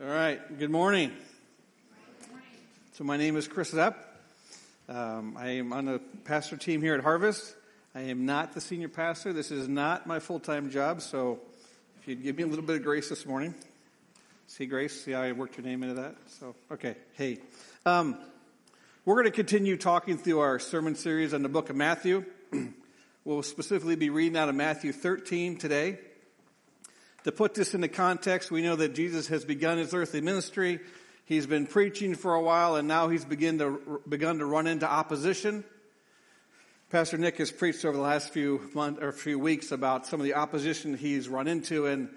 All right. Good morning. So my name is Chris Zepp. Um, I am on the pastor team here at Harvest. I am not the senior pastor. This is not my full-time job. So if you'd give me a little bit of grace this morning. See Grace? See how I worked your name into that? So, okay. Hey. Um, we're going to continue talking through our sermon series on the book of Matthew. we'll specifically be reading out of Matthew 13 today. To put this into context, we know that Jesus has begun his earthly ministry. He's been preaching for a while and now he's begun to, begun to run into opposition. Pastor Nick has preached over the last few months or few weeks about some of the opposition he's run into and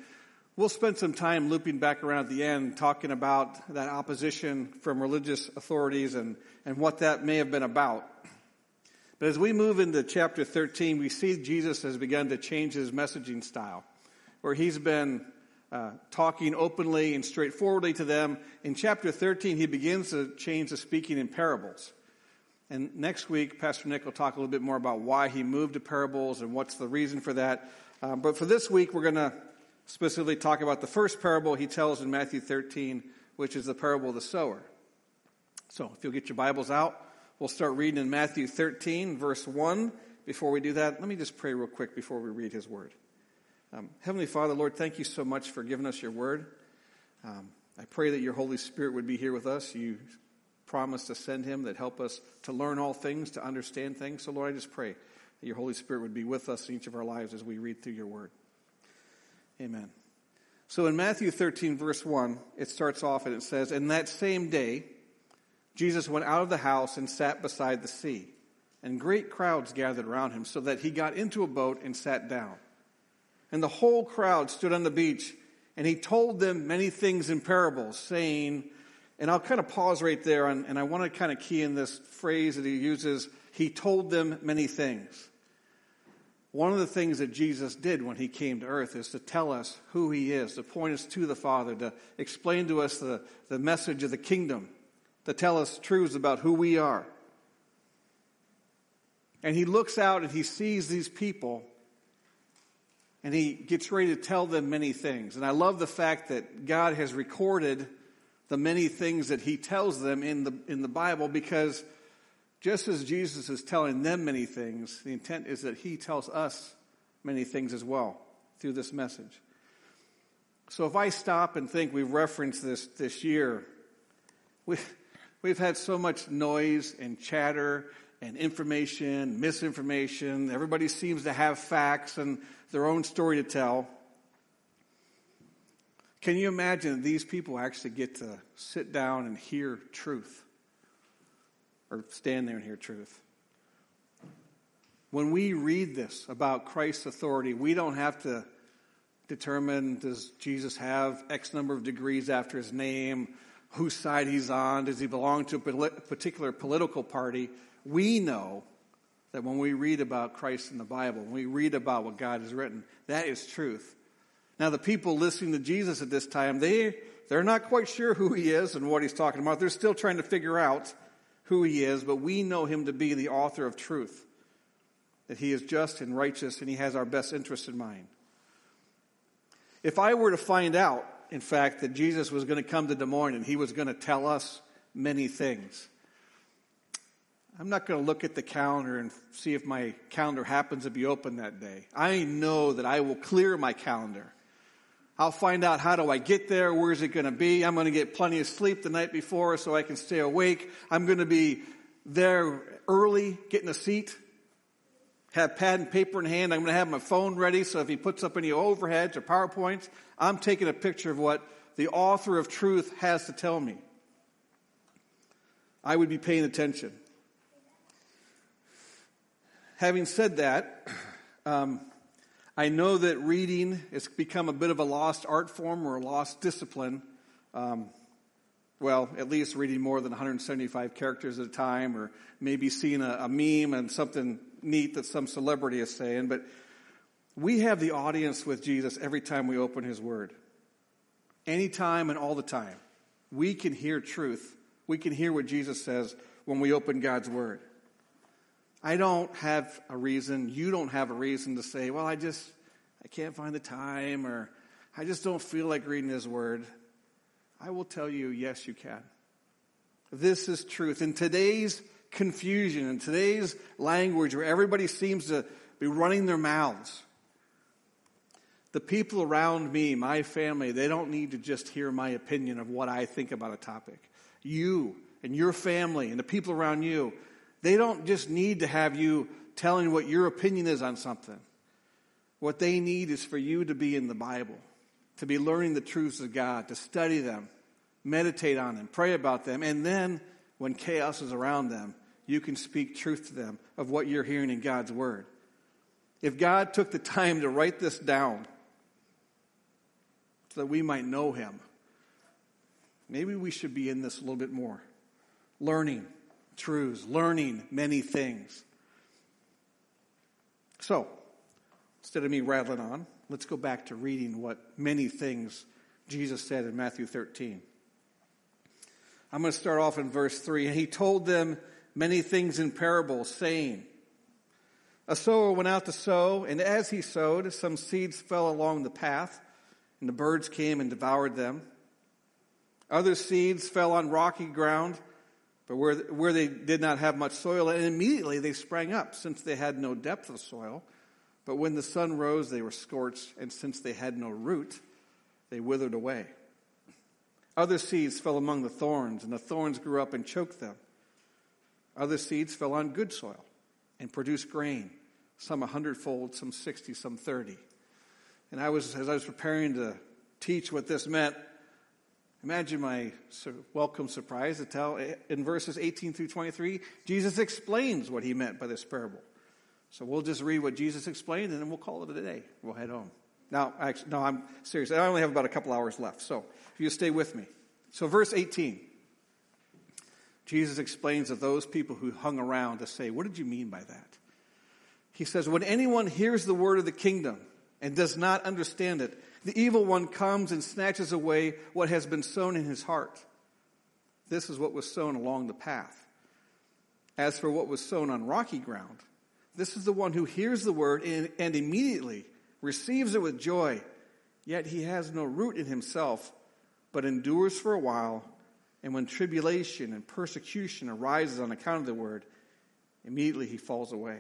we'll spend some time looping back around at the end talking about that opposition from religious authorities and, and what that may have been about. But as we move into chapter 13, we see Jesus has begun to change his messaging style where he's been uh, talking openly and straightforwardly to them. In chapter 13, he begins to change the speaking in parables. And next week, Pastor Nick will talk a little bit more about why he moved to parables and what's the reason for that. Um, but for this week, we're going to specifically talk about the first parable he tells in Matthew 13, which is the parable of the sower. So if you'll get your Bibles out, we'll start reading in Matthew 13, verse 1. Before we do that, let me just pray real quick before we read his word. Um, Heavenly Father, Lord, thank you so much for giving us your word. Um, I pray that your Holy Spirit would be here with us. You promised to send him that help us to learn all things, to understand things. So, Lord, I just pray that your Holy Spirit would be with us in each of our lives as we read through your word. Amen. So in Matthew 13, verse 1, it starts off and it says, In that same day, Jesus went out of the house and sat beside the sea, and great crowds gathered around him, so that he got into a boat and sat down and the whole crowd stood on the beach, and he told them many things in parables, saying, and I'll kind of pause right there, and, and I want to kind of key in this phrase that he uses, he told them many things. One of the things that Jesus did when he came to earth is to tell us who he is, to point us to the Father, to explain to us the, the message of the kingdom, to tell us truths about who we are. And he looks out and he sees these people and he gets ready to tell them many things. And I love the fact that God has recorded the many things that he tells them in the, in the Bible because just as Jesus is telling them many things, the intent is that he tells us many things as well through this message. So if I stop and think we've referenced this this year, we, we've had so much noise and chatter and information, misinformation. Everybody seems to have facts and their own story to tell. Can you imagine these people actually get to sit down and hear truth? Or stand there and hear truth? When we read this about Christ's authority, we don't have to determine does Jesus have X number of degrees after his name, whose side he's on, does he belong to a particular political party? We know that when we read about Christ in the Bible, when we read about what God has written, that is truth. Now, the people listening to Jesus at this time, they, they're not quite sure who he is and what he's talking about. They're still trying to figure out who he is, but we know him to be the author of truth. That he is just and righteous and he has our best interest in mind. If I were to find out, in fact, that Jesus was going to come to Des Moines and he was going to tell us many things, I'm not going to look at the calendar and see if my calendar happens to be open that day. I know that I will clear my calendar. I'll find out how do I get there, where's it going to be. I'm going to get plenty of sleep the night before so I can stay awake. I'm going to be there early, getting a seat, have pad and paper in hand. I'm going to have my phone ready so if he puts up any overheads or PowerPoints, I'm taking a picture of what the author of truth has to tell me. I would be paying attention. Having said that, um, I know that reading has become a bit of a lost art form or a lost discipline. Um, well, at least reading more than 175 characters at a time, or maybe seeing a, a meme and something neat that some celebrity is saying. But we have the audience with Jesus every time we open His Word. Anytime and all the time. We can hear truth. We can hear what Jesus says when we open God's Word. I don't have a reason, you don't have a reason to say, well, I just, I can't find the time or I just don't feel like reading his word. I will tell you, yes, you can. This is truth. In today's confusion, in today's language where everybody seems to be running their mouths, the people around me, my family, they don't need to just hear my opinion of what I think about a topic. You and your family and the people around you, they don't just need to have you telling what your opinion is on something. What they need is for you to be in the Bible, to be learning the truths of God, to study them, meditate on them, pray about them, and then when chaos is around them, you can speak truth to them of what you're hearing in God's Word. If God took the time to write this down so that we might know Him, maybe we should be in this a little bit more. Learning truths, learning many things. So, instead of me rattling on, let's go back to reading what many things Jesus said in Matthew 13. I'm going to start off in verse 3. And he told them many things in parables, saying, A sower went out to sow, and as he sowed, some seeds fell along the path, and the birds came and devoured them. Other seeds fell on rocky ground, but where, where they did not have much soil, and immediately they sprang up, since they had no depth of soil. But when the sun rose, they were scorched, and since they had no root, they withered away. Other seeds fell among the thorns, and the thorns grew up and choked them. Other seeds fell on good soil and produced grain, some a hundredfold, some sixty, some thirty. And I was, as I was preparing to teach what this meant, imagine my welcome surprise to tell eh, in verses 18 through 23, Jesus explains what he meant by this parable. So we'll just read what Jesus explained and then we'll call it a day. We'll head home. Now, actually, no, I'm serious. I only have about a couple hours left. So if you stay with me. So verse 18. Jesus explains to those people who hung around to say, what did you mean by that? He says, when anyone hears the word of the kingdom and does not understand it, the evil one comes and snatches away what has been sown in his heart. This is what was sown along the path. As for what was sown on rocky ground, this is the one who hears the word and, and immediately receives it with joy, yet he has no root in himself, but endures for a while. And when tribulation and persecution arises on account of the word, immediately he falls away.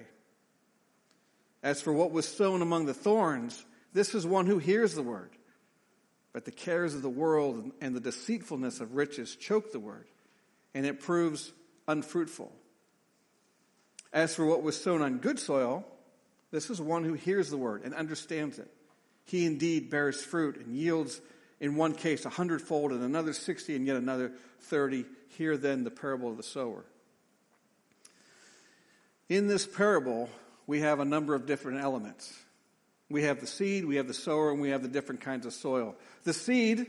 As for what was sown among the thorns, this is one who hears the word. But the cares of the world and the deceitfulness of riches choke the word, and it proves unfruitful. As for what was sown on good soil, this is one who hears the word and understands it. He indeed bears fruit and yields, in one case, a hundredfold, and another sixty, and yet another thirty. Hear then the parable of the sower. In this parable, we have a number of different elements. We have the seed, we have the sower, and we have the different kinds of soil. The seed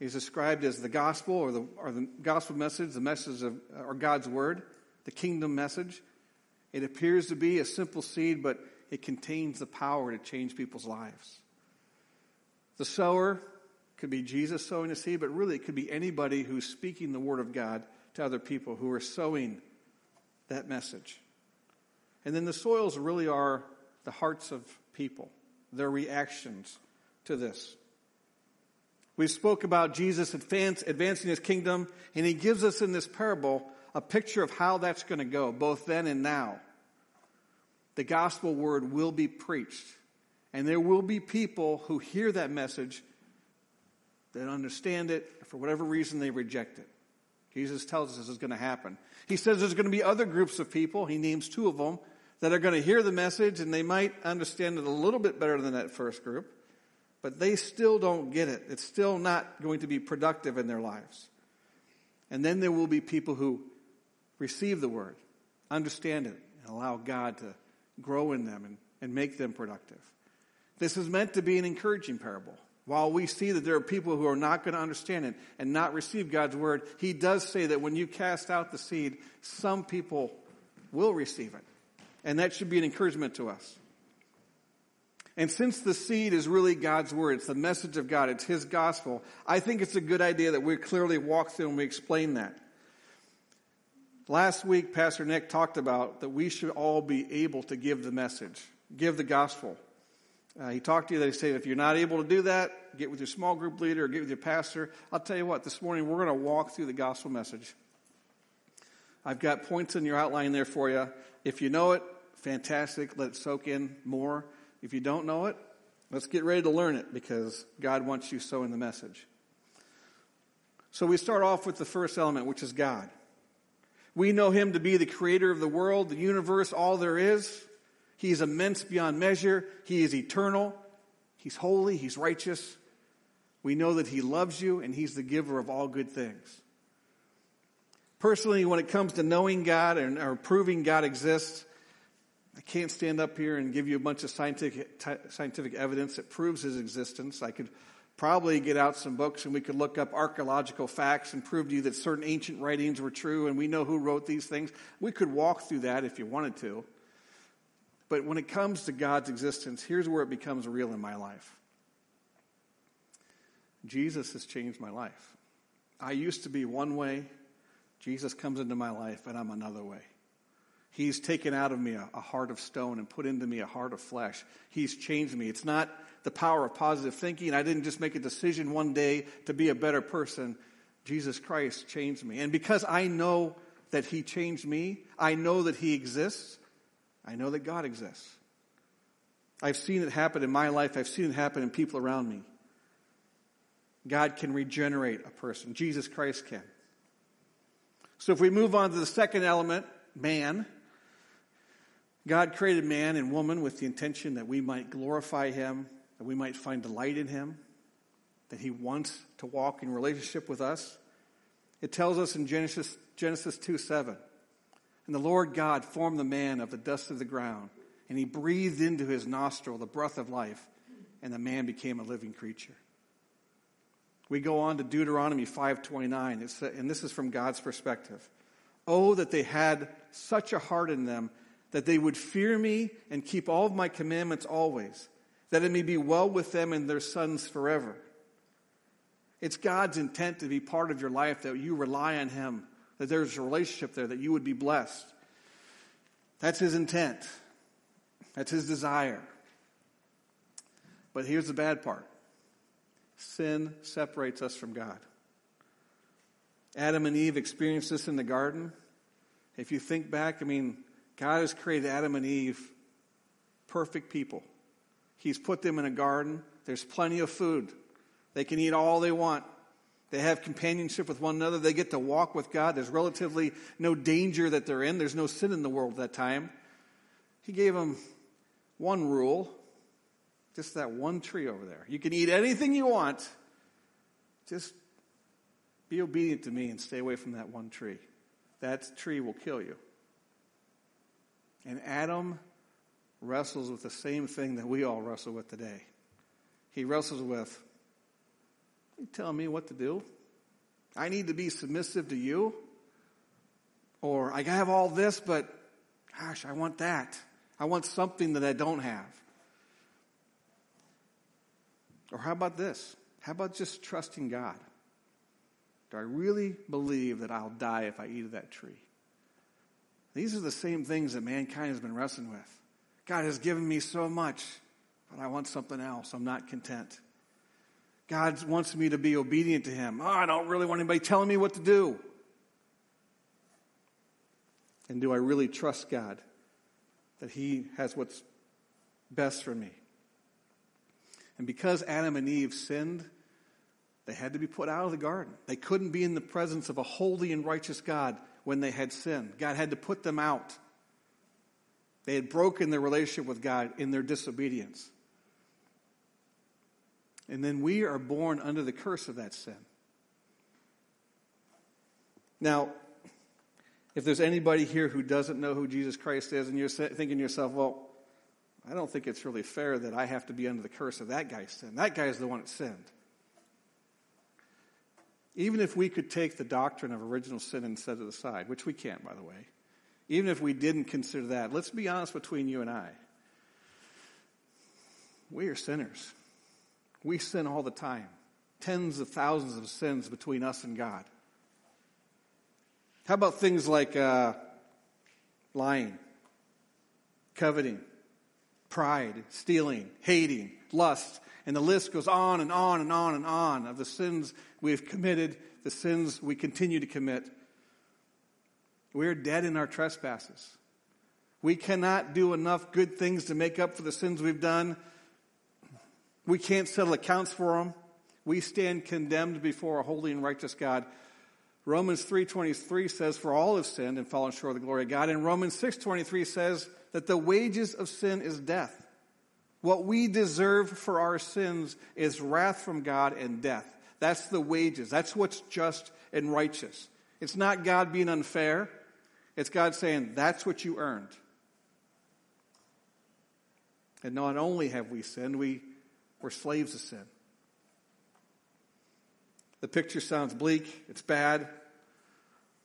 is described as the gospel or the, or the gospel message, the message of or God's word, the kingdom message. It appears to be a simple seed, but it contains the power to change people's lives. The sower could be Jesus sowing a seed, but really it could be anybody who's speaking the word of God to other people who are sowing that message. And then the soils really are the hearts of people, their reactions to this. We spoke about Jesus advance, advancing his kingdom, and he gives us in this parable a picture of how that's going to go, both then and now. The gospel word will be preached, and there will be people who hear that message that understand it, for whatever reason they reject it. Jesus tells us this is going to happen. He says there's going to be other groups of people, he names two of them, that are going to hear the message and they might understand it a little bit better than that first group, but they still don't get it. It's still not going to be productive in their lives. And then there will be people who receive the word, understand it, and allow God to grow in them and, and make them productive. This is meant to be an encouraging parable. While we see that there are people who are not going to understand it and not receive God's word, he does say that when you cast out the seed, some people will receive it. And that should be an encouragement to us. And since the seed is really God's word, it's the message of God, it's His gospel, I think it's a good idea that we clearly walk through and we explain that. Last week, Pastor Nick talked about that we should all be able to give the message, give the gospel. Uh, he talked to you that he said, if you're not able to do that, get with your small group leader or get with your pastor. I'll tell you what, this morning we're going to walk through the gospel message. I've got points in your outline there for you. If you know it, fantastic. Let it soak in more. If you don't know it, let's get ready to learn it because God wants you so in the message. So we start off with the first element, which is God. We know him to be the creator of the world, the universe, all there is. He is immense beyond measure. He is eternal. He's holy. He's righteous. We know that he loves you and he's the giver of all good things. Personally, when it comes to knowing God and or proving God exists, I can't stand up here and give you a bunch of scientific, scientific evidence that proves his existence. I could probably get out some books and we could look up archaeological facts and prove to you that certain ancient writings were true and we know who wrote these things. We could walk through that if you wanted to. But when it comes to God's existence, here's where it becomes real in my life. Jesus has changed my life. I used to be one way. Jesus comes into my life and I'm another way. He's taken out of me a, a, heart of stone and put into me a heart of flesh. He's changed me. It's not the power of positive thinking. I didn't just make a decision one day to be a better person. Jesus Christ changed me. And because I know that He changed me, I know that He exists, I know that God exists. I've seen it happen in my life, I've seen it happen in people around me. God can regenerate a person, Jesus Christ can. So if we move on to the second element, man, God created man and woman with the intention that we might glorify him, that we might find delight in him, that he wants to walk in relationship with us. It tells us in Genesis, Genesis 2 7. And the Lord God formed the man of the dust of the ground, and he breathed into his nostril the breath of life, and the man became a living creature. We go on to Deuteronomy 5:29, and this is from God's perspective. Oh, that they had such a heart in them that they would fear me and keep all of my commandments always, that it may be well with them and their sons forever. It's God's intent to be part of your life that you rely on Him, that there's a relationship there, that you would be blessed. That's His intent. That's His desire. But here's the bad part sin separates us from God. Adam and Eve experienced this in the garden. If you think back, I mean, God has created Adam and Eve perfect people. He's put them in a garden. There's plenty of food. They can eat all they want. They have companionship with one another. They get to walk with God. There's relatively no danger that they're in. There's no sin in the world at that time. He gave them one rule just that one tree over there. You can eat anything you want. Just be obedient to me and stay away from that one tree. That tree will kill you. And Adam wrestles with the same thing that we all wrestle with today. He wrestles with, you tell me what to do? I need to be submissive to you? Or I have all this, but gosh, I want that. I want something that I don't have. Or how about this? How about just trusting God? Do I really believe that I'll die if I eat of that tree? These are the same things that mankind has been wrestling with. God has given me so much, but I want something else. I'm not content. God wants me to be obedient to Him. Oh, I don't really want anybody telling me what to do. And do I really trust God that He has what's best for me? And because Adam and Eve sinned, they had to be put out of the garden. They couldn't be in the presence of a holy and righteous God when they had sinned. God had to put them out. They had broken their relationship with God in their disobedience. And then we are born under the curse of that sin. Now, if there's anybody here who doesn't know who Jesus Christ is, and you're thinking to yourself, well, I don't think it's really fair that I have to be under the curse of that guy's sin. That guy's the one that sinned. Even if we could take the doctrine of original sin and set it aside, which we can't, by the way, even if we didn't consider that, let's be honest between you and I. We are sinners. We sin all the time. Tens of thousands of sins between us and God. How about things like uh, lying, coveting, pride, stealing, hating, lust, and the list goes on and on and on and on of the sins we've committed, the sins we continue to commit. We're dead in our trespasses. We cannot do enough good things to make up for the sins we've done. We can't settle accounts for them. We stand condemned before a holy and righteous God. Romans 3:23 says for all have sinned and fallen short of the glory of God and Romans 6:23 says that the wages of sin is death. What we deserve for our sins is wrath from God and death. That's the wages. That's what's just and righteous. It's not God being unfair. It's God saying, that's what you earned. And not only have we sinned, we were slaves of sin. The picture sounds bleak. It's bad.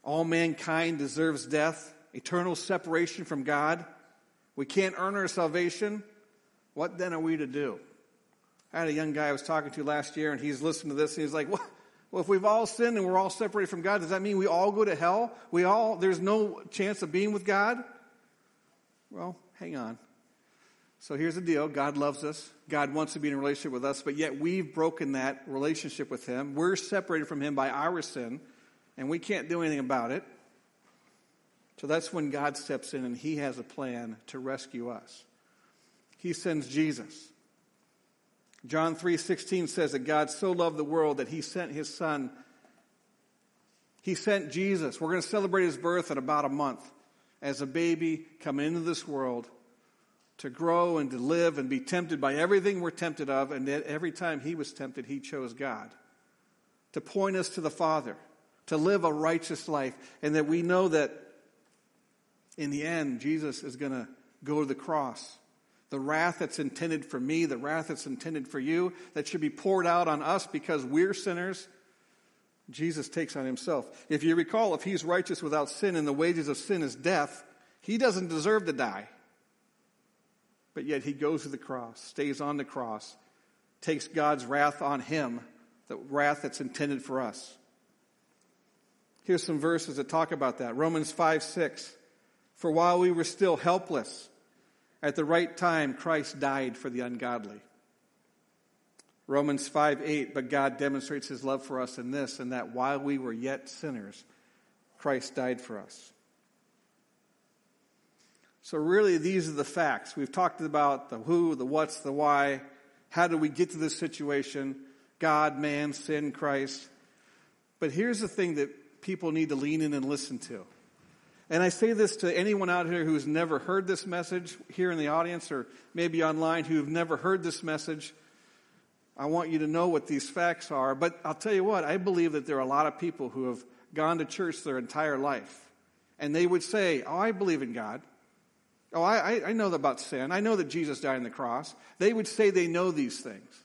All mankind deserves death, eternal separation from God. We can't earn our salvation. What then are we to do? I had a young guy I was talking to last year, and he's listening to this, and he's like, well, well, if we've all sinned and we're all separated from God, does that mean we all go to hell? We all, there's no chance of being with God? Well, hang on. So here's the deal God loves us. God wants to be in a relationship with us, but yet we've broken that relationship with Him. We're separated from Him by our sin, and we can't do anything about it. So that's when God steps in and He has a plan to rescue us. He sends Jesus. John 3:16 says that God so loved the world that he sent his son he sent Jesus. We're going to celebrate his birth in about a month as a baby coming into this world to grow and to live and be tempted by everything we're tempted of. And that every time he was tempted, he chose God to point us to the Father, to live a righteous life, and that we know that in the end, Jesus is going to go to the cross. The wrath that's intended for me, the wrath that's intended for you, that should be poured out on us because we're sinners, Jesus takes on himself. If you recall, if he's righteous without sin and the wages of sin is death, he doesn't deserve to die. But yet he goes to the cross, stays on the cross, takes God's wrath on him, the wrath that's intended for us. Here's some verses that talk about that. Romans 5 6. For while we were still helpless, at the right time, Christ died for the ungodly. Romans 5 8, but God demonstrates his love for us in this, and that while we were yet sinners, Christ died for us. So, really, these are the facts. We've talked about the who, the what's, the why. How do we get to this situation? God, man, sin, Christ. But here's the thing that people need to lean in and listen to. And I say this to anyone out here who's never heard this message here in the audience or maybe online who've never heard this message. I want you to know what these facts are. But I'll tell you what, I believe that there are a lot of people who have gone to church their entire life. And they would say, Oh, I believe in God. Oh, I, I know about sin. I know that Jesus died on the cross. They would say they know these things.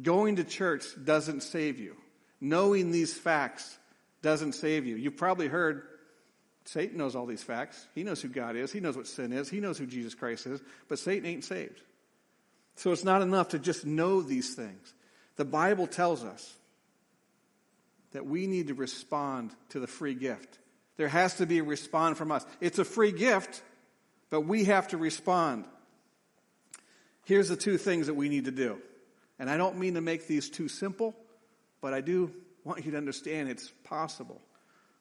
Going to church doesn't save you. Knowing these facts doesn't save you. You've probably heard Satan knows all these facts. He knows who God is. He knows what sin is. He knows who Jesus Christ is. But Satan ain't saved. So it's not enough to just know these things. The Bible tells us that we need to respond to the free gift. There has to be a response from us. It's a free gift, but we have to respond. Here's the two things that we need to do. And I don't mean to make these too simple, but I do want you to understand it's possible.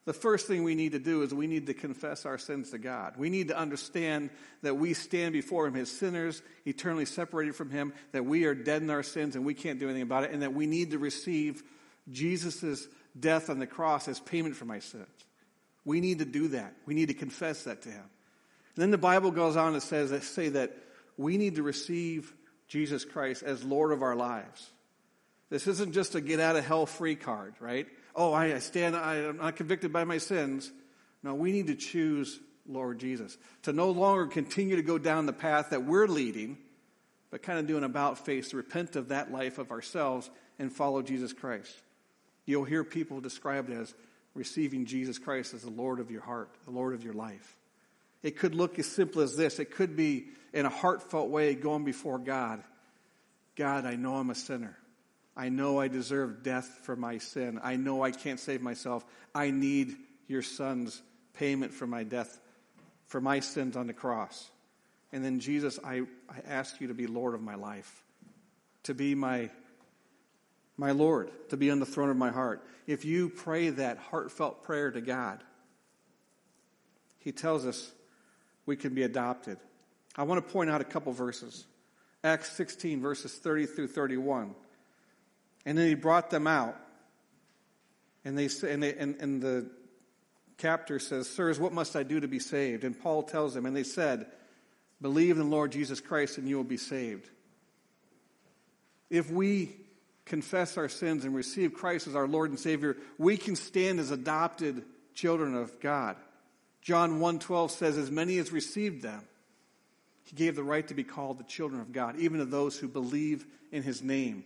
The first thing we need to do is we need to confess our sins to God. We need to understand that we stand before Him as sinners, eternally separated from Him, that we are dead in our sins and we can't do anything about it, and that we need to receive Jesus' death on the cross as payment for my sins. We need to do that. We need to confess that to Him. Then the Bible goes on and says, say that we need to receive Jesus Christ as Lord of our lives. This isn't just a get out of hell free card, right? Oh, I stand, I, am not convicted by my sins. No, we need to choose Lord Jesus. To no longer continue to go down the path that we're leading, but kind of do an about face repent of that life of ourselves and follow Jesus Christ. You'll hear people described as receiving Jesus Christ as the Lord of your heart, the Lord of your life. It could look as simple as this. It could be in a heartfelt way going before God. God, I know I'm a sinner. I know I deserve death for my sin. I know I can't save myself. I need your son's payment for my death, for my sins on the cross. And then, Jesus, I, I ask you to be Lord of my life, to be my, my Lord, to be on the throne of my heart. If you pray that heartfelt prayer to God, He tells us we can be adopted. I want to point out a couple verses. Acts 16, verses 30 through 31. And then he brought them out. And, they, and, they, and, and the captor says, Sirs, what must I do to be saved? And Paul tells them, and they said, Believe in the Lord Jesus Christ and you will be saved. If we confess our sins and receive Christ as our Lord and Savior, we can stand as adopted children of God. John 1:12 says as many as received them he gave the right to be called the children of God even to those who believe in his name.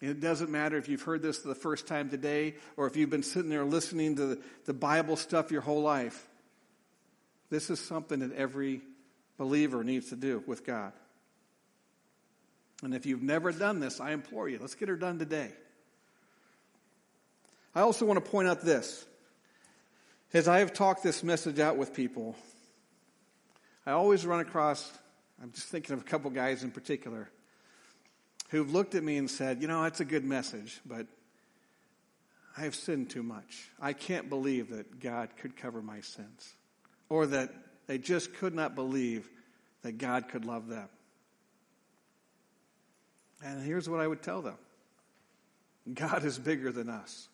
And it doesn't matter if you've heard this for the first time today or if you've been sitting there listening to the, the Bible stuff your whole life. This is something that every believer needs to do with God. And if you've never done this, I implore you, let's get her done today. I also want to point out this. As I have talked this message out with people, I always run across, I'm just thinking of a couple guys in particular, who've looked at me and said, You know, that's a good message, but I have sinned too much. I can't believe that God could cover my sins. Or that they just could not believe that God could love them. And here's what I would tell them God is bigger than us.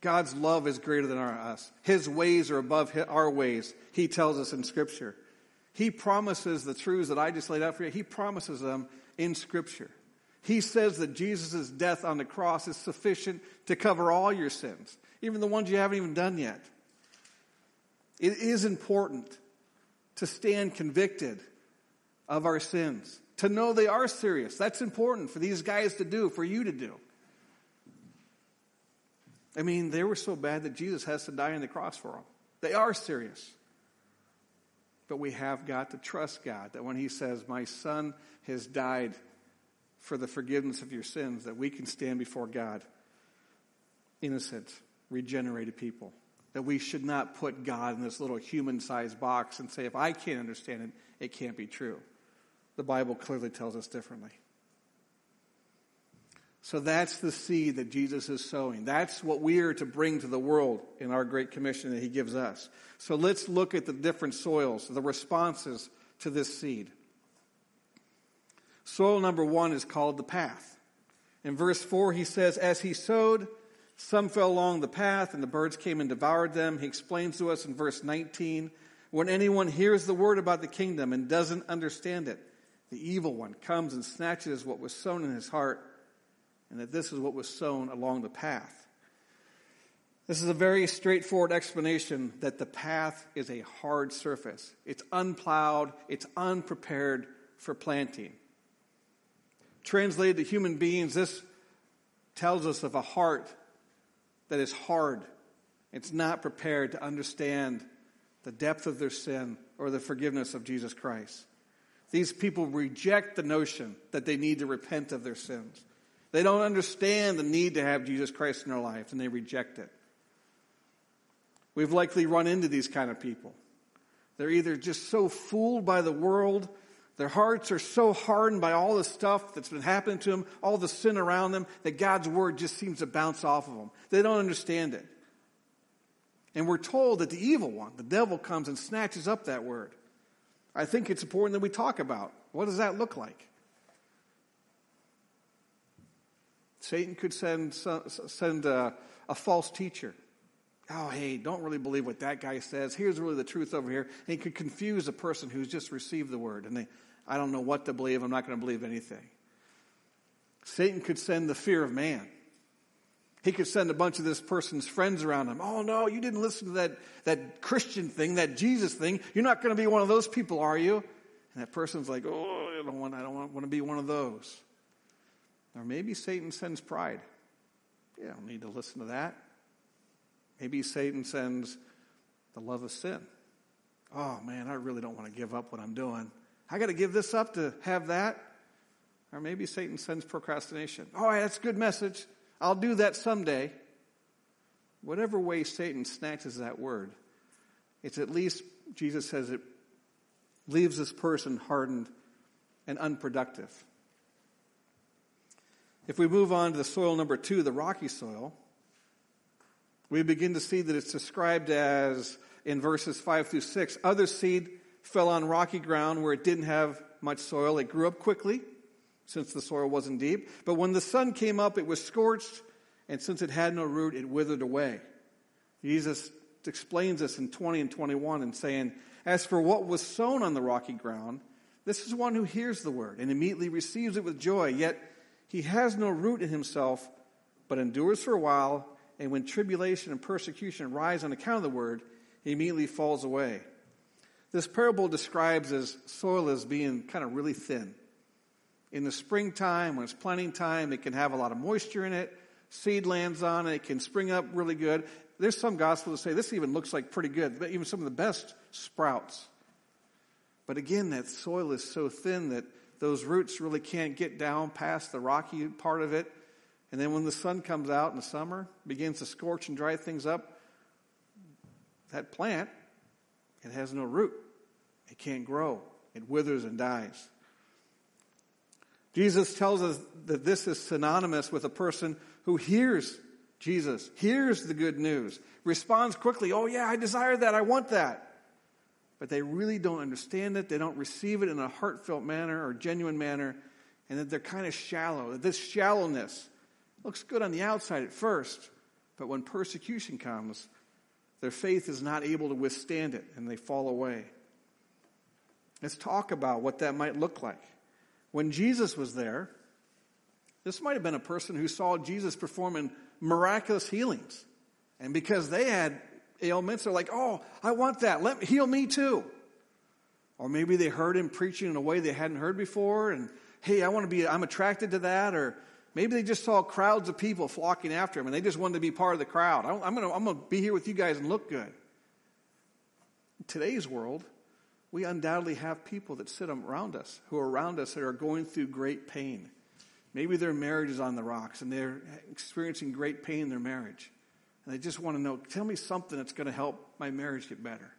God's love is greater than our, us. His ways are above our ways, He tells us in Scripture. He promises the truths that I just laid out for you, He promises them in Scripture. He says that Jesus' death on the cross is sufficient to cover all your sins, even the ones you haven't even done yet. It is important to stand convicted of our sins, to know they are serious. That's important for these guys to do, for you to do. I mean, they were so bad that Jesus has to die on the cross for them. They are serious. But we have got to trust God that when He says, My son has died for the forgiveness of your sins, that we can stand before God innocent, regenerated people. That we should not put God in this little human sized box and say, if I can't understand it, it can't be true. The Bible clearly tells us differently. So that's the seed that Jesus is sowing. That's what we are to bring to the world in our great commission that he gives us. So let's look at the different soils, the responses to this seed. Soil number one is called the path. In verse 4, he says, As he sowed, some fell along the path, and the birds came and devoured them. He explains to us in verse 19 when anyone hears the word about the kingdom and doesn't understand it, the evil one comes and snatches what was sown in his heart, and that this is what was sown along the path. This is a very straightforward explanation that the path is a hard surface. It's unplowed, it's unprepared for planting. Translated to human beings, this tells us of a heart that is hard. It's not prepared to understand the depth of their sin or the forgiveness of Jesus Christ. These people reject the notion that they need to repent of their sins. They don't understand the need to have Jesus Christ in their life, and they reject it. We've likely run into these kind of people. They're either just so fooled by the world their hearts are so hardened by all the stuff that's been happening to them, all the sin around them, that God's word just seems to bounce off of them. They don't understand it. And we're told that the evil one, the devil, comes and snatches up that word. I think it's important that we talk about what does that look like? Satan could send, send a, a false teacher. Oh, hey, don't really believe what that guy says. Here's really the truth over here. And he could confuse a person who's just received the word. And they, I don't know what to believe. I'm not going to believe anything. Satan could send the fear of man. He could send a bunch of this person's friends around him. Oh no, you didn't listen to that, that Christian thing, that Jesus thing. You're not going to be one of those people, are you? And that person's like, oh, I don't want, I don't want, want to be one of those. Or maybe Satan sends pride. You don't need to listen to that. Maybe Satan sends the love of sin. Oh man, I really don't want to give up what I'm doing. I got to give this up to have that. Or maybe Satan sends procrastination. Oh, that's a good message. I'll do that someday. Whatever way Satan snatches that word, it's at least, Jesus says it leaves this person hardened and unproductive. If we move on to the soil number two, the rocky soil, we begin to see that it's described as, in verses 5 through 6, other seed fell on rocky ground where it didn't have much soil. It grew up quickly, since the soil wasn't deep. But when the sun came up, it was scorched, and since it had no root, it withered away. Jesus explains this in 20 and 21 and saying, As for what was sown on the rocky ground, this is one who hears the word and immediately receives it with joy, yet he has no root in himself, but endures for a while, and when tribulation and persecution rise on account of the word, he immediately falls away. This parable describes as soil as being kind of really thin. In the springtime, when it's planting time, it can have a lot of moisture in it. Seed lands on it, it can spring up really good. There's some gospels that say this even looks like pretty good, even some of the best sprouts. But again, that soil is so thin that those roots really can't get down past the rocky part of it. And then when the sun comes out in the summer, begins to scorch and dry things up, that plant, it has no root. It can't grow. It withers and dies. Jesus tells us that this is synonymous with a person who hears Jesus, hears the good news, responds quickly, Oh, yeah, I desire that. I want that but they really don't understand it. They don't receive it in a heartfelt manner or genuine manner, and that they're kind of shallow. That this shallowness looks good on the outside at first, but when persecution comes, their faith is not able to withstand it and they fall away. Let's talk about what that might look like. When Jesus was there, this might have been a person who saw Jesus performing miraculous healings. And because they had ailments. They're like, oh, I want that. Let heal me too. Or maybe they heard him preaching in a way they hadn't heard before, and hey, I want to be, I'm attracted to that. Or maybe they just saw crowds of people flocking after him, and they just wanted to be part of the crowd. To, I'm going to be here with you guys and look good. In today's world, we undoubtedly have people that sit around us, who are around us that are going through great pain. Maybe their marriage is on the rocks and they're experiencing great pain in their marriage. And they just want to know, tell me something that's going to help my marriage get better.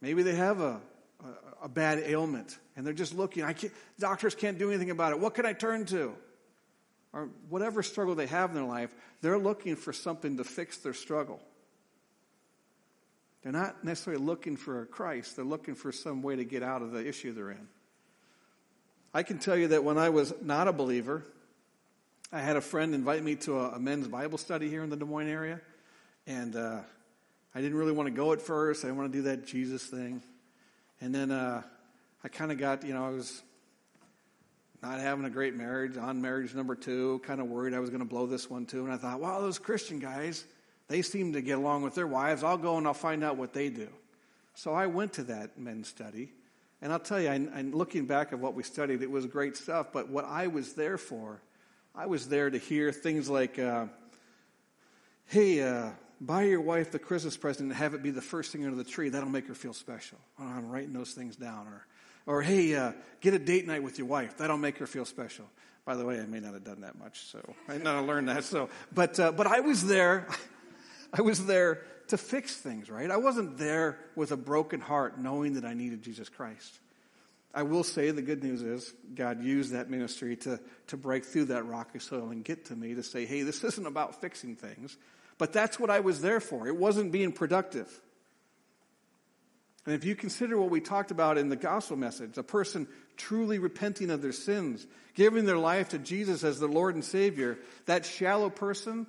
Maybe they have a, a, a bad ailment and they're just looking. I can't, doctors can't do anything about it. What can I turn to? Or whatever struggle they have in their life, they're looking for something to fix their struggle. They're not necessarily looking for a Christ, they're looking for some way to get out of the issue they're in. I can tell you that when I was not a believer, I had a friend invite me to a, a men's Bible study here in the Des Moines area, and uh, I didn't really want to go at first. I didn't want to do that Jesus thing, and then uh, I kind of got, you know, I was not having a great marriage, on marriage number two, kind of worried I was going to blow this one too, and I thought, wow, those Christian guys, they seem to get along with their wives. I'll go and I'll find out what they do. So I went to that men's study. And I'll tell you, I, looking back at what we studied, it was great stuff. But what I was there for I was there to hear things like, uh, hey, uh, buy your wife the Christmas present and have it be the first thing under the tree. That'll make her feel special. Oh, I'm writing those things down. Or, or hey, uh, get a date night with your wife. That'll make her feel special. By the way, I may not have done that much, so I not learned that. So, but uh, but I was there. I was there to fix things, right? I wasn't there with a broken heart, knowing that I needed Jesus Christ. I will say the good news is God used that ministry to, to break through that rocky soil and get to me to say, hey, this isn't about fixing things, but that's what I was there for. It wasn't being productive. And if you consider what we talked about in the gospel message, a person truly repenting of their sins, giving their life to Jesus as their Lord and Savior, that shallow person,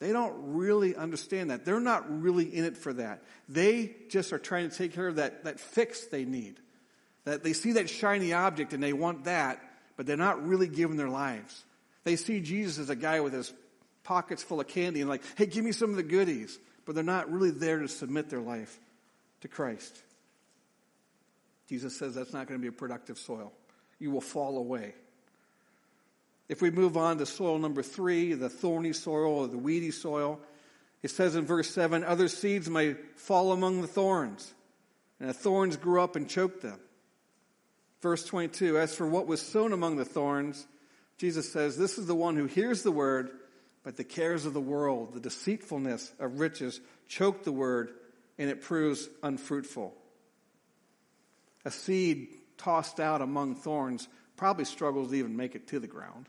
they don't really understand that. They're not really in it for that. They just are trying to take care of that, that fix they need. That they see that shiny object and they want that, but they're not really giving their lives. They see Jesus as a guy with his pockets full of candy and like, hey, give me some of the goodies. But they're not really there to submit their life to Christ. Jesus says that's not going to be a productive soil. You will fall away. If we move on to soil number three, the thorny soil or the weedy soil, it says in verse 7 other seeds may fall among the thorns, and the thorns grew up and choked them. Verse 22 As for what was sown among the thorns, Jesus says, This is the one who hears the word, but the cares of the world, the deceitfulness of riches, choke the word, and it proves unfruitful. A seed tossed out among thorns probably struggles to even make it to the ground.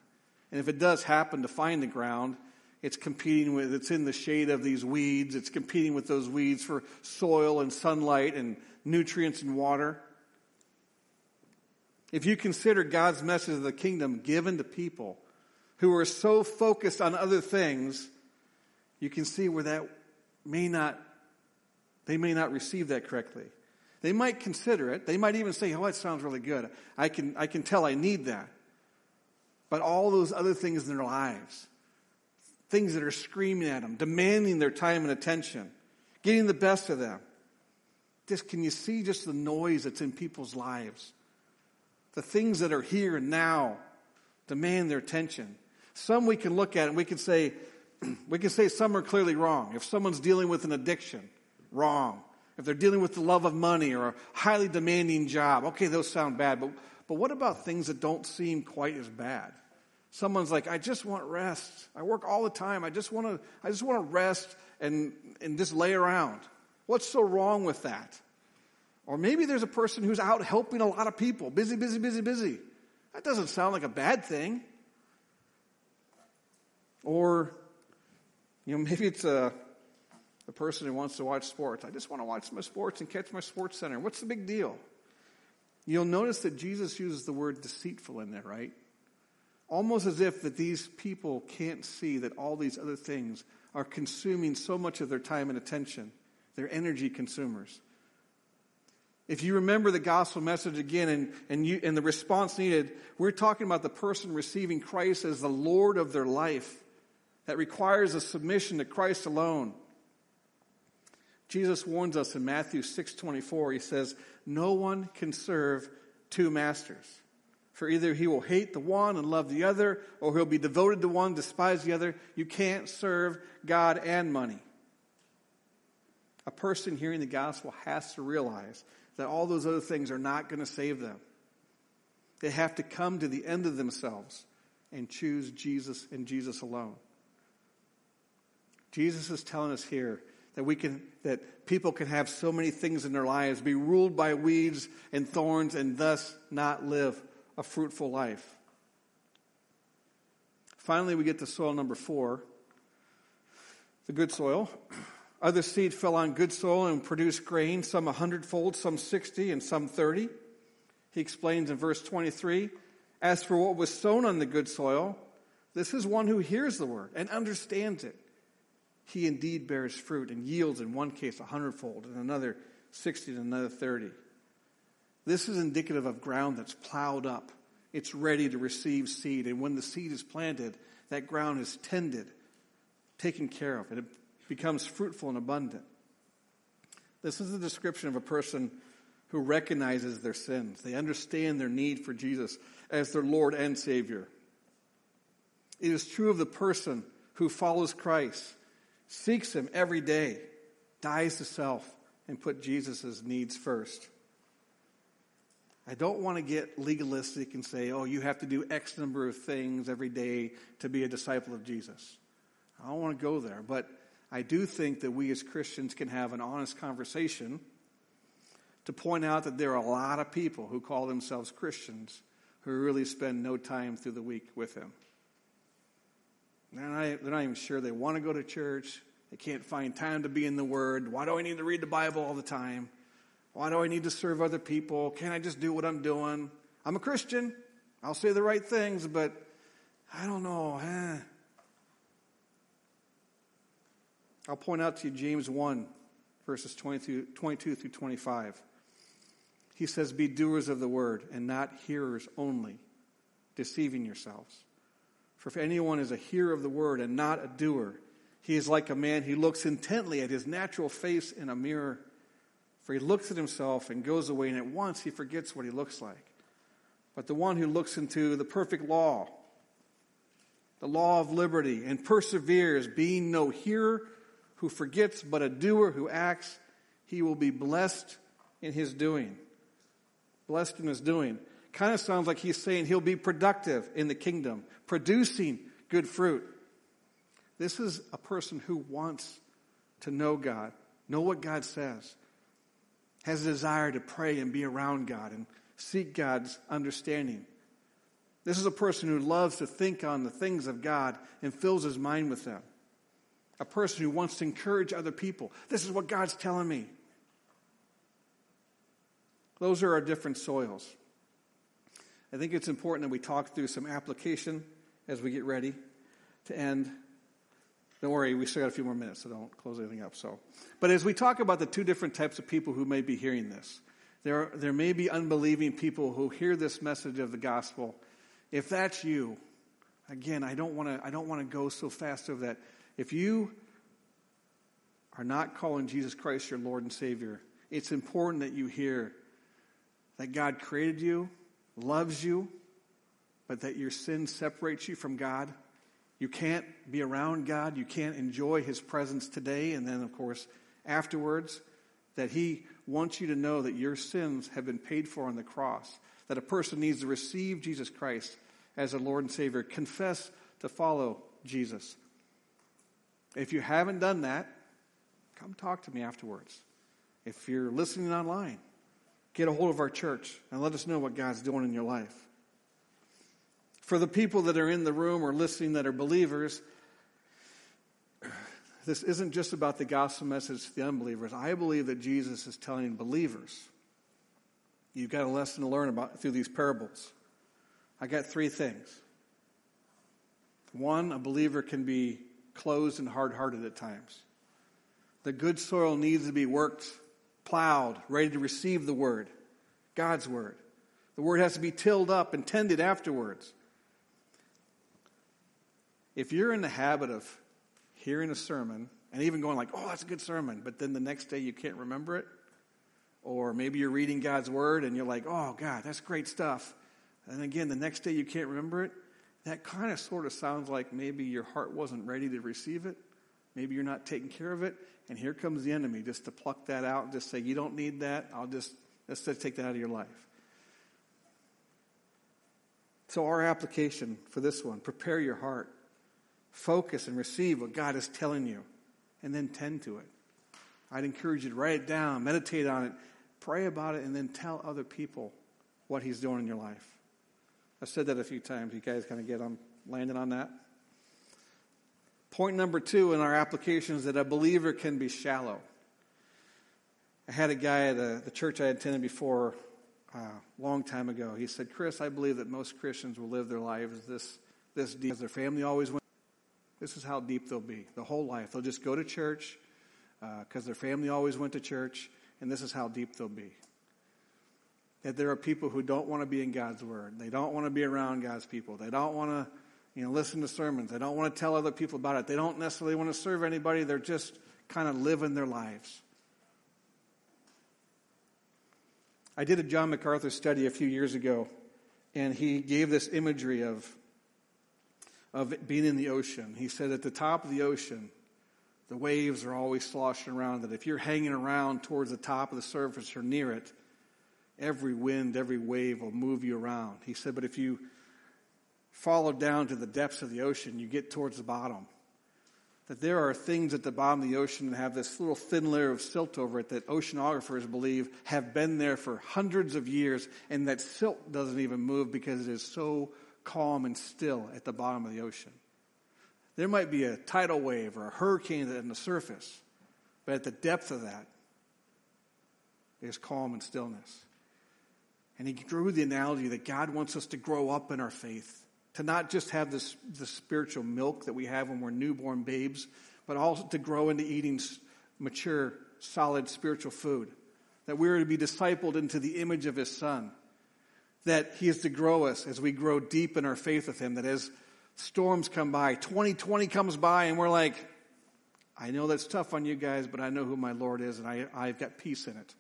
And if it does happen to find the ground, it's competing with, it's in the shade of these weeds. It's competing with those weeds for soil and sunlight and nutrients and water. If you consider God's message of the kingdom given to people who are so focused on other things, you can see where that may not, they may not receive that correctly. They might consider it. They might even say, oh, that sounds really good. I can, I can tell I need that. But all those other things in their lives, things that are screaming at them, demanding their time and attention, getting the best of them. Just can you see just the noise that's in people's lives? The things that are here and now demand their attention. Some we can look at and we can say, we can say some are clearly wrong. If someone's dealing with an addiction, wrong. If they're dealing with the love of money or a highly demanding job, okay, those sound bad. But, but what about things that don't seem quite as bad? Someone's like, I just want rest. I work all the time. I just want to, I just want to rest and, and just lay around. What's so wrong with that? Or maybe there's a person who's out helping a lot of people, busy, busy, busy, busy. That doesn't sound like a bad thing. Or, you know, maybe it's a, the person who wants to watch sports. I just want to watch my sports and catch my sports center. What's the big deal? You'll notice that Jesus uses the word deceitful in there, right? Almost as if that these people can't see that all these other things are consuming so much of their time and attention. They're energy consumers. If you remember the gospel message again and, and, you, and the response needed, we're talking about the person receiving Christ as the Lord of their life. That requires a submission to Christ alone. Jesus warns us in Matthew 6:24. He says, "No one can serve two masters. For either he will hate the one and love the other, or he'll be devoted to one, despise the other. You can't serve God and money." A person hearing the gospel has to realize that all those other things are not going to save them. They have to come to the end of themselves and choose Jesus and Jesus alone. Jesus is telling us here that we can that people can have so many things in their lives be ruled by weeds and thorns and thus not live a fruitful life finally we get to soil number four the good soil other seed fell on good soil and produced grain some a hundredfold some 60 and some 30 he explains in verse 23 as for what was sown on the good soil this is one who hears the word and understands it he indeed bears fruit and yields in one case a hundredfold, in another sixty, and another thirty. This is indicative of ground that's plowed up. It's ready to receive seed. And when the seed is planted, that ground is tended, taken care of, and it becomes fruitful and abundant. This is a description of a person who recognizes their sins. They understand their need for Jesus as their Lord and Savior. It is true of the person who follows Christ seeks Him every day, dies to self, and put Jesus' needs first. I don't want to get legalistic and say, oh, you have to do X number of things every day to be a disciple of Jesus. I don't want to go there, but I do think that we as Christians can have an honest conversation to point out that there are a lot of people who call themselves Christians who really spend no time through the week with Him. They're not, they're not even sure they want to go to church. They can't find time to be in the Word. Why do I need to read the Bible all the time? Why do I need to serve other people? Can't I just do what I'm doing? I'm a Christian. I'll say the right things, but I don't know. Eh. I'll point out to you James 1, verses 22, 22 through 25. He says, Be doers of the word and not hearers only, deceiving yourselves. For if anyone is a hearer of the word and not a doer, he is like a man who looks intently at his natural face in a mirror. For he looks at himself and goes away, and at once he forgets what he looks like. But the one who looks into the perfect law, the law of liberty, and perseveres, being no hearer who forgets, but a doer who acts, he will be blessed in his doing. Blessed in his doing. Kind of sounds like he's saying he'll be productive in the kingdom, producing good fruit. This is a person who wants to know God, know what God says. has a desire to pray and be around God and seek God's understanding. This is a person who loves to think on the things of God and fills his mind with them. A person who wants to encourage other people. This is what God's telling me. Those are our different soils. I think it's important that we talk through some application as we get ready to end. Don't worry, we still got a few more minutes, so don't close anything up. So, but as we talk about the two different types of people who may be hearing this, there, there may be unbelieving people who hear this message of the gospel. If that's you, again, I don't want to I don't want to go so fast over that. If you are not calling Jesus Christ your Lord and Savior, it's important that you hear that God created you, loves you, but that your sin separates you from God you can't be around God. You can't enjoy His presence today. And then, of course, afterwards, that He wants you to know that your sins have been paid for on the cross. That a person needs to receive Jesus Christ as a Lord and Savior, confess to follow Jesus. If you haven't done that, come talk to me afterwards. If you're listening online, get a hold of our church and let us know what God's doing in your life. For the people that are in the room or listening that are believers, this isn't just about the gospel message to the unbelievers. I believe that Jesus is telling believers, you've got a lesson to learn about through these parables. I got three things. One, a believer can be closed and hard hearted at times. The good soil needs to be worked, plowed, ready to receive the word, God's word. The word has to be tilled up and tended afterwards. If you're in the habit of hearing a sermon and even going like, "Oh, that's a good sermon," but then the next day you can't remember it, or maybe you're reading God's word and you're like, "Oh, God, that's great stuff," and again the next day you can't remember it, that kind of sort of sounds like maybe your heart wasn't ready to receive it. Maybe you're not taking care of it, and here comes the enemy just to pluck that out and just say, "You don't need that. I'll just let's just take that out of your life." So, our application for this one prepare your heart. Focus and receive what God is telling you, and then tend to it. I'd encourage you to write it down, meditate on it, pray about it, and then tell other people what He's doing in your life. I've said that a few times. You guys kind of get on landing on that. Point number two in our application is that a believer can be shallow. I had a guy at a, the church I attended before a uh, long time ago. He said, Chris, I believe that most Christians will live their lives this, this deep. As their family always went this is how deep they'll be the whole life. They'll just go to church because uh, their family always went to church, and this is how deep they'll be. That there are people who don't want to be in God's Word. They don't want to be around God's people. They don't want to you know, listen to sermons. They don't want to tell other people about it. They don't necessarily want to serve anybody. They're just kind of living their lives. I did a John MacArthur study a few years ago, and he gave this imagery of of being in the ocean. He said at the top of the ocean, the waves are always sloshing around, that if you're hanging around towards the top of the surface or near it, every wind, every wave will move you around. He said, but if you follow down to the depths of the ocean, you get towards the bottom. That there are things at the bottom of the ocean that have this little thin layer of silt over it that oceanographers believe have been there for hundreds of years, and that silt doesn't even move because it is so calm and still at the bottom of the ocean. There might be a tidal wave or a hurricane in the surface, but at the depth of that is calm and stillness. And he drew the analogy that God wants us to grow up in our faith, to not just have this, this spiritual milk that we have when we're newborn babes, but also to grow into eating mature, solid spiritual food. That we're to be discipled into the image of his son that He is to grow us as we grow deep in our faith with Him, that as storms come by, 2020 comes by, and we're like, I know that's tough on you guys, but I know who my Lord is, and I, I've got peace in it.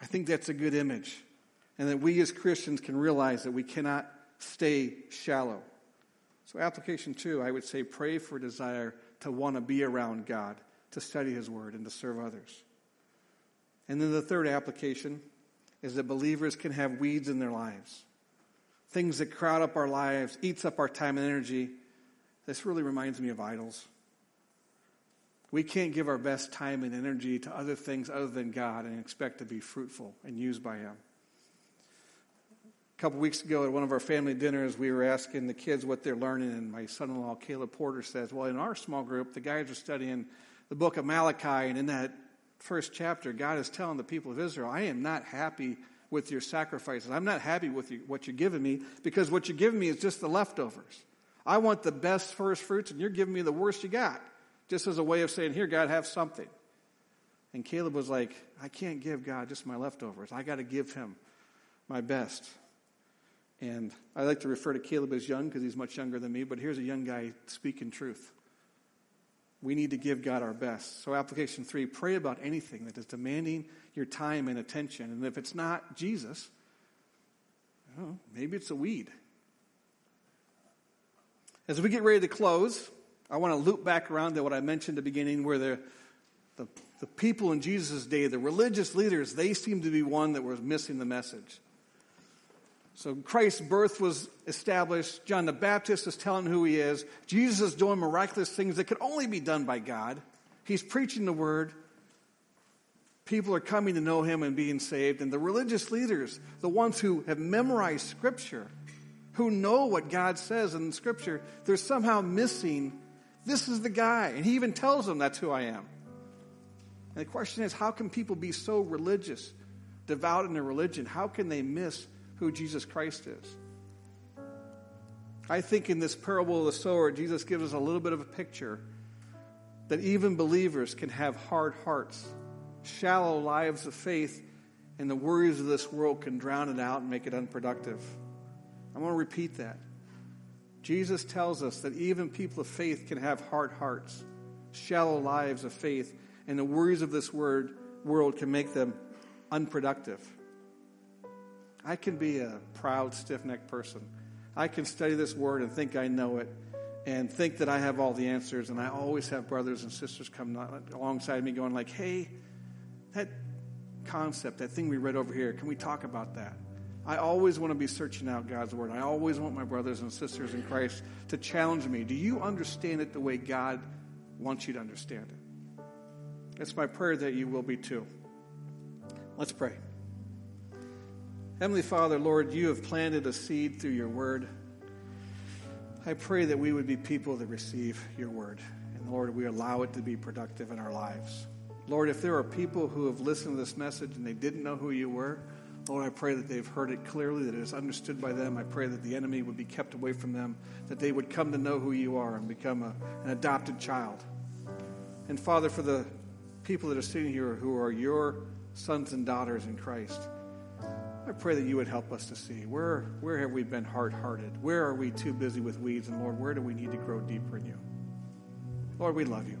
I think that's a good image. And that we as Christians can realize that we cannot stay shallow. So, application two, I would say pray for desire to want to be around God, to study His Word, and to serve others. And then the third application is that believers can have weeds in their lives. Things that crowd up our lives, eats up our time and energy. This really reminds me of idols. We can't give our best time and energy to other things other than God and expect to be fruitful and used by Him. A couple weeks ago at one of our family dinners, we were asking the kids what they're learning, and my son in law, Caleb Porter, says, Well, in our small group, the guys are studying the book of Malachi, and in that first chapter, God is telling the people of Israel, I am not happy with your sacrifices. I'm not happy with you, what you're giving me because what you're giving me is just the leftovers. I want the best first fruits, and you're giving me the worst you got, just as a way of saying, Here, God, have something. And Caleb was like, I can't give God just my leftovers. I got to give him my best. And I like to refer to Caleb as young because he's much younger than me, but here's a young guy speaking truth. We need to give God our best. So, application three pray about anything that is demanding your time and attention. And if it's not Jesus, know, maybe it's a weed. As we get ready to close, I want to loop back around to what I mentioned at the beginning, where the, the, the people in Jesus' day, the religious leaders, they seemed to be one that was missing the message. So Christ's birth was established. John the Baptist is telling who he is. Jesus is doing miraculous things that could only be done by God. He's preaching the word. People are coming to know him and being saved. And the religious leaders, the ones who have memorized scripture, who know what God says in scripture, they're somehow missing this is the guy. And he even tells them that's who I am. And the question is, how can people be so religious, devout in their religion? How can they miss who Jesus Christ is? I think in this parable of the sower, Jesus gives us a little bit of a picture that even believers can have hard hearts shallow lives of faith, and the worries of this world can drown it out and make it unproductive. I want to repeat that. Jesus tells us that even people of faith can have hard hearts, shallow lives of faith, and the worries of this word, world can make them unproductive. I can be a proud, stiff necked person. I can study this word and think I know it and think that I have all the answers. And I always have brothers and sisters come alongside me going like, hey, that concept, that thing we read over here, can we talk about that? I always want to be searching out God's word. I always want my brothers and sisters in Christ to challenge me. Do you understand it the way God wants you to understand it? It's my prayer that you will be too. Let's pray. Heavenly Father, Lord, you have planted a seed through your word. I pray that we would be people that receive your word. And Lord, we allow it to be productive in our lives. Lord, if there are people who have listened to this message and they didn't know who you were, Lord, I pray that they've heard it clearly, that it is understood by them. I pray that the enemy would be kept away from them, that they would come to know who you are and become a, an adopted child. And Father, for the people that are sitting here who are your sons and daughters in Christ, I pray that you would help us to see where, where have we been hard hearted? Where are we too busy with weeds? And Lord, where do we need to grow deeper in you? Lord, we love you.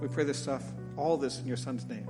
We pray this stuff all this in your son's name.